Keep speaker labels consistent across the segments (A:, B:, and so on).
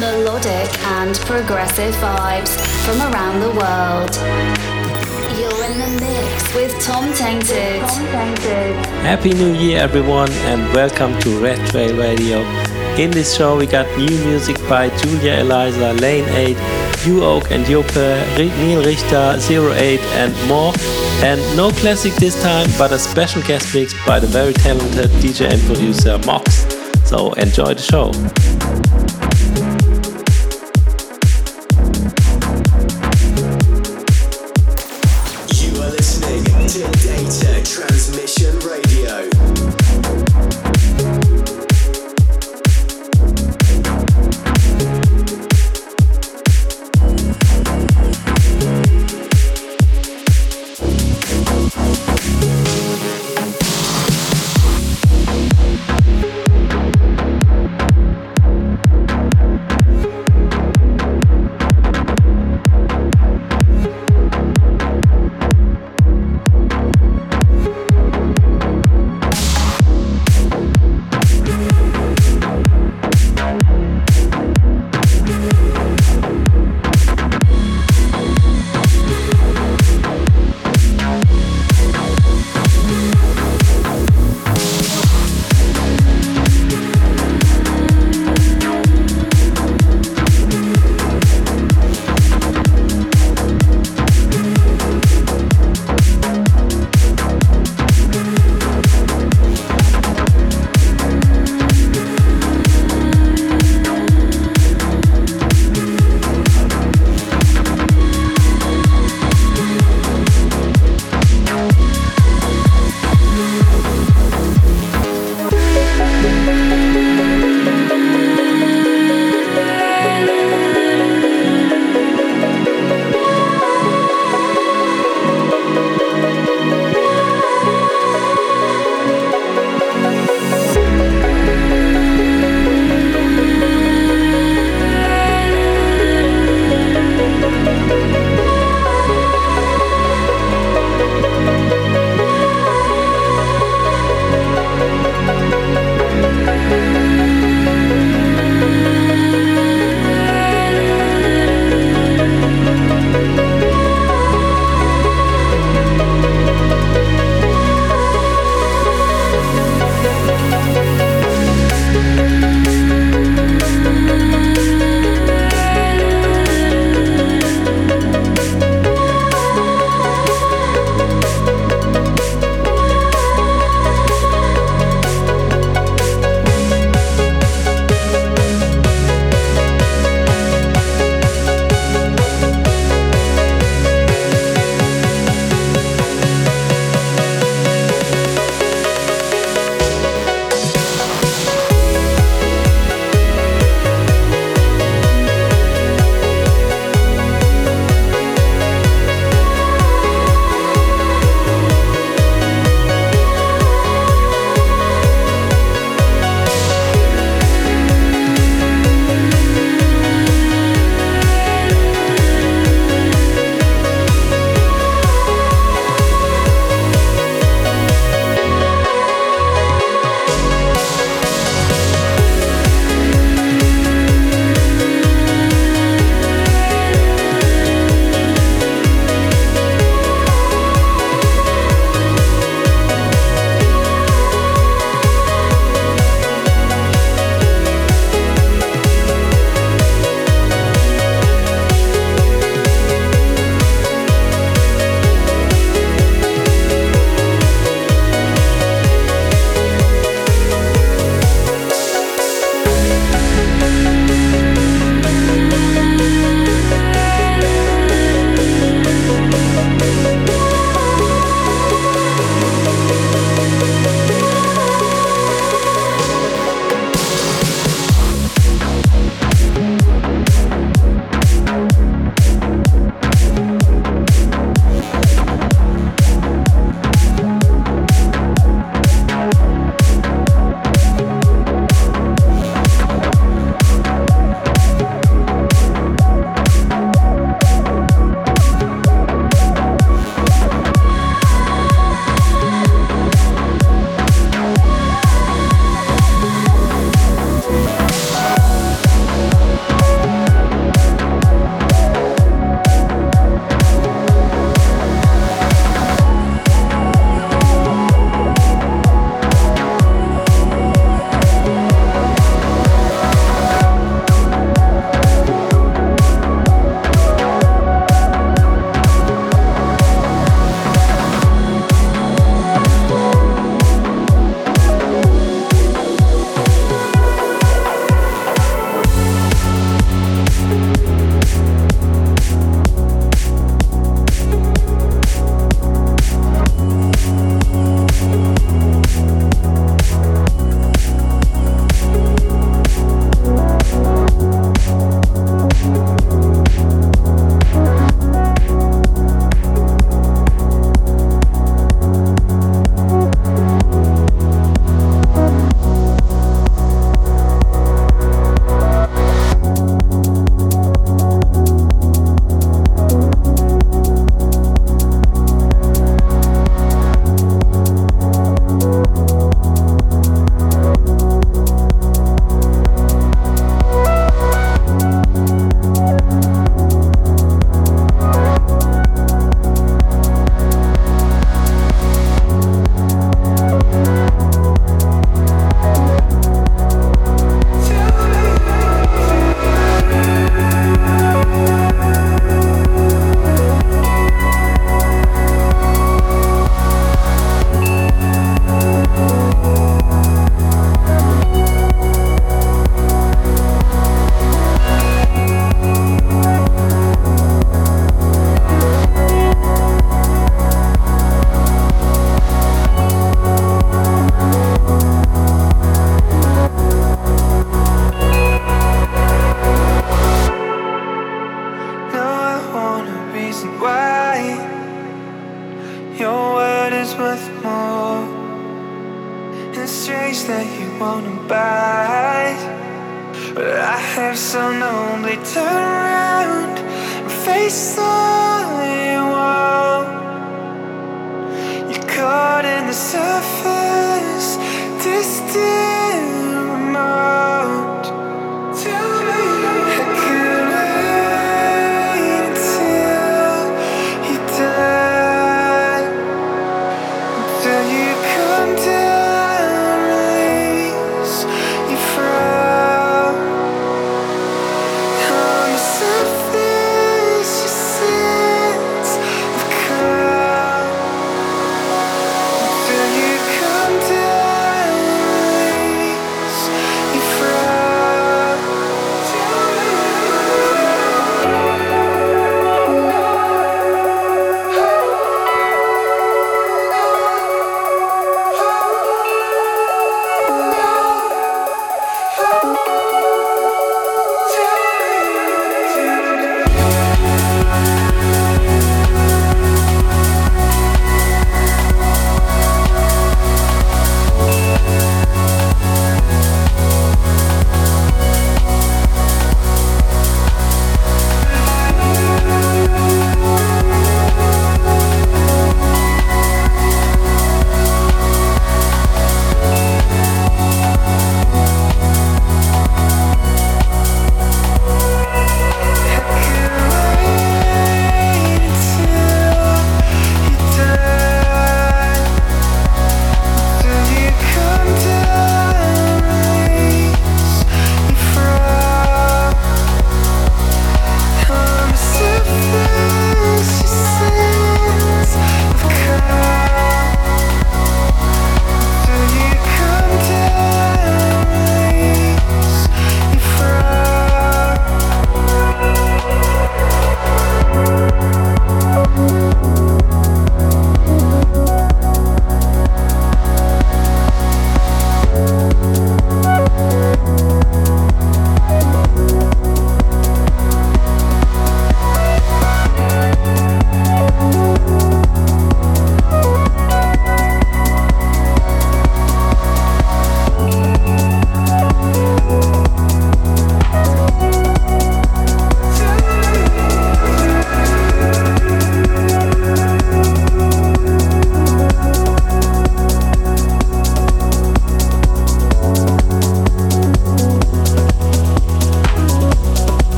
A: melodic and progressive vibes from around the world. You're in the mix with Tom Tainted.
B: Happy New Year, everyone, and welcome to Red Trail Radio. In this show, we got new music by Julia Eliza, Lane 8, UOAK and Jope, Neil Richter, Zero8, and more. And no classic this time, but a special guest mix by the very talented DJ and producer MOKX. So enjoy the show.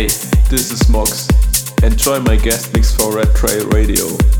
C: Hey, this is MOKX. Enjoy my guest mix for Red Trail Radio.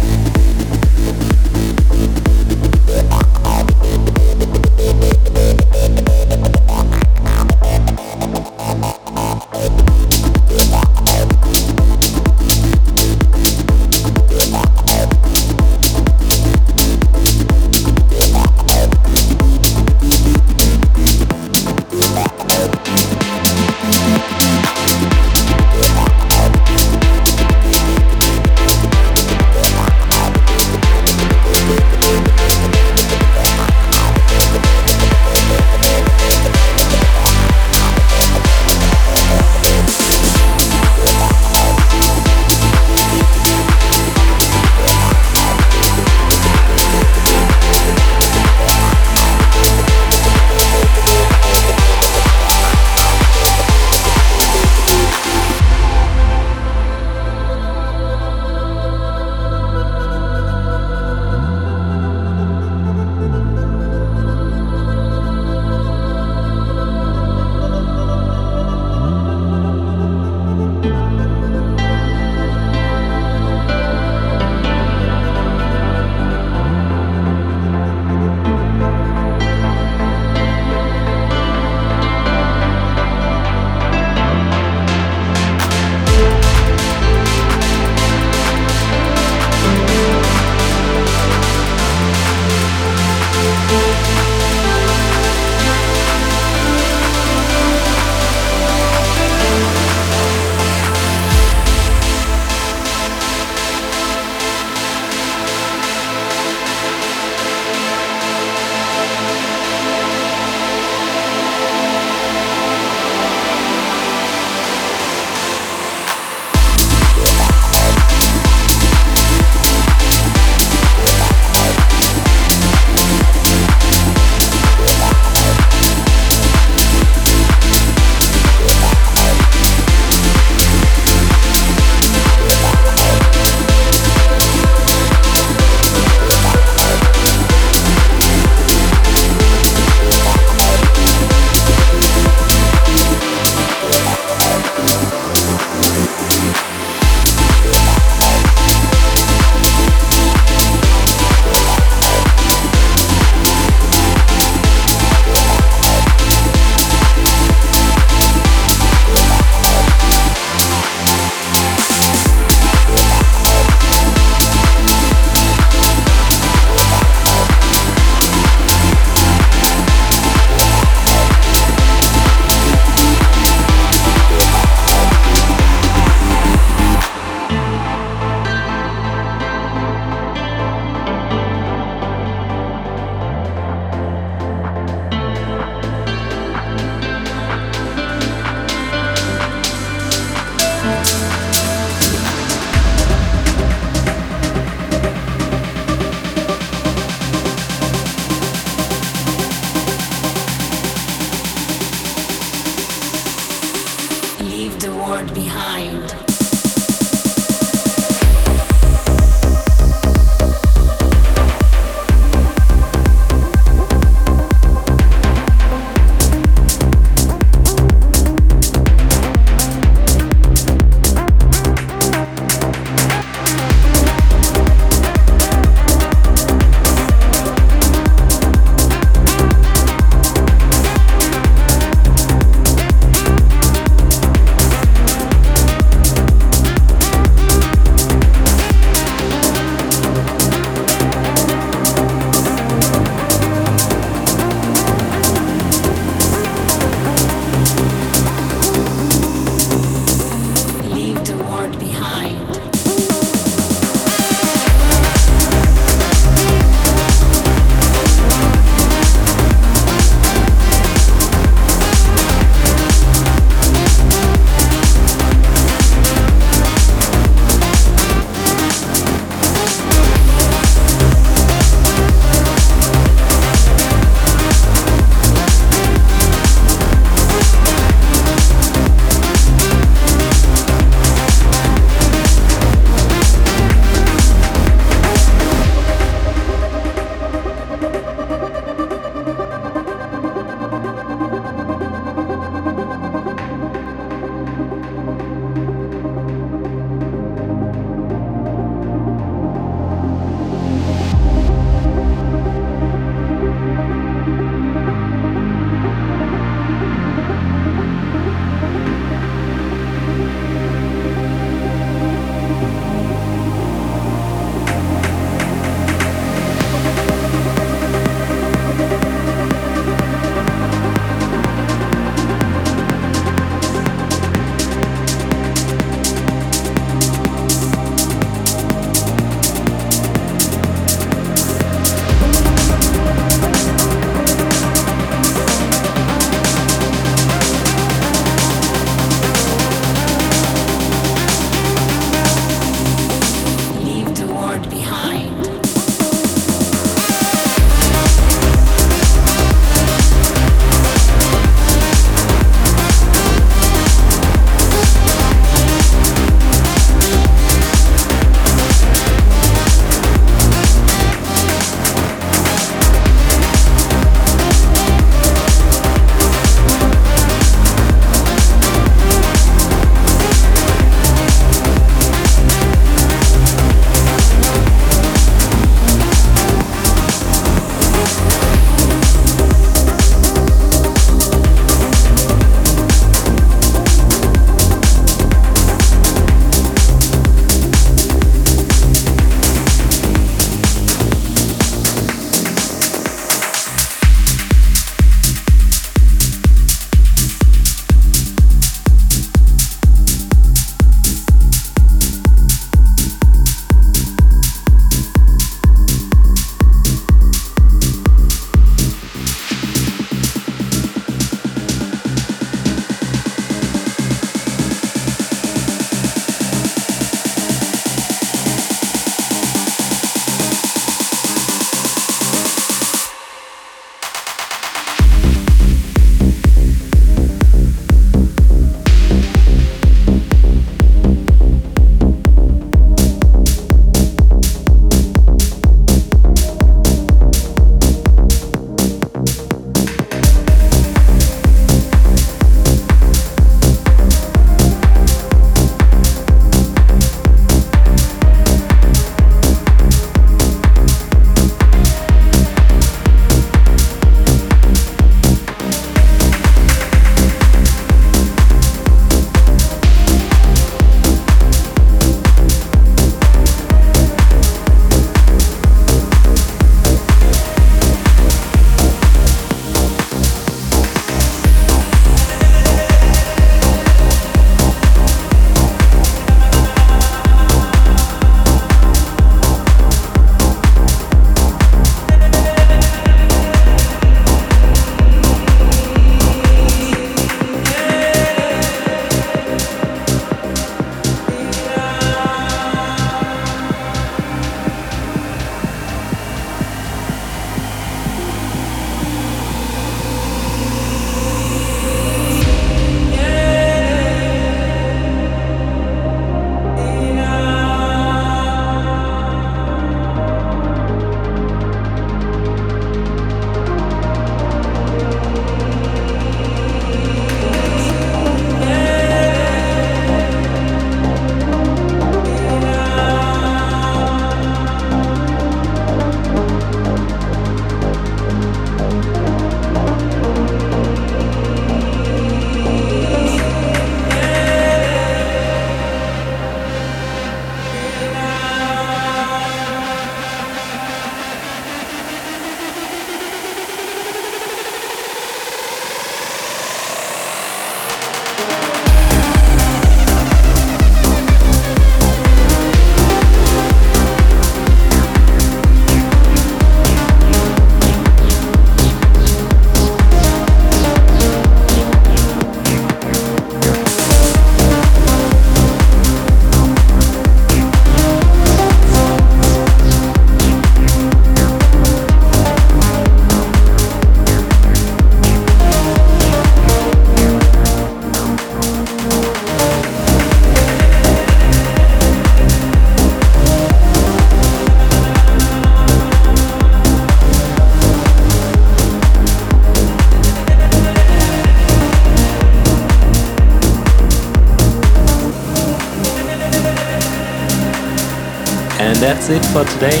B: That's it for today.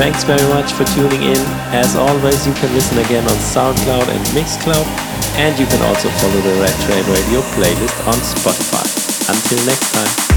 B: Thanks very much for tuning in. As always, you can listen again on SoundCloud and Mixcloud, and you can also follow the Red Trail Radio playlist on Spotify. Until next time.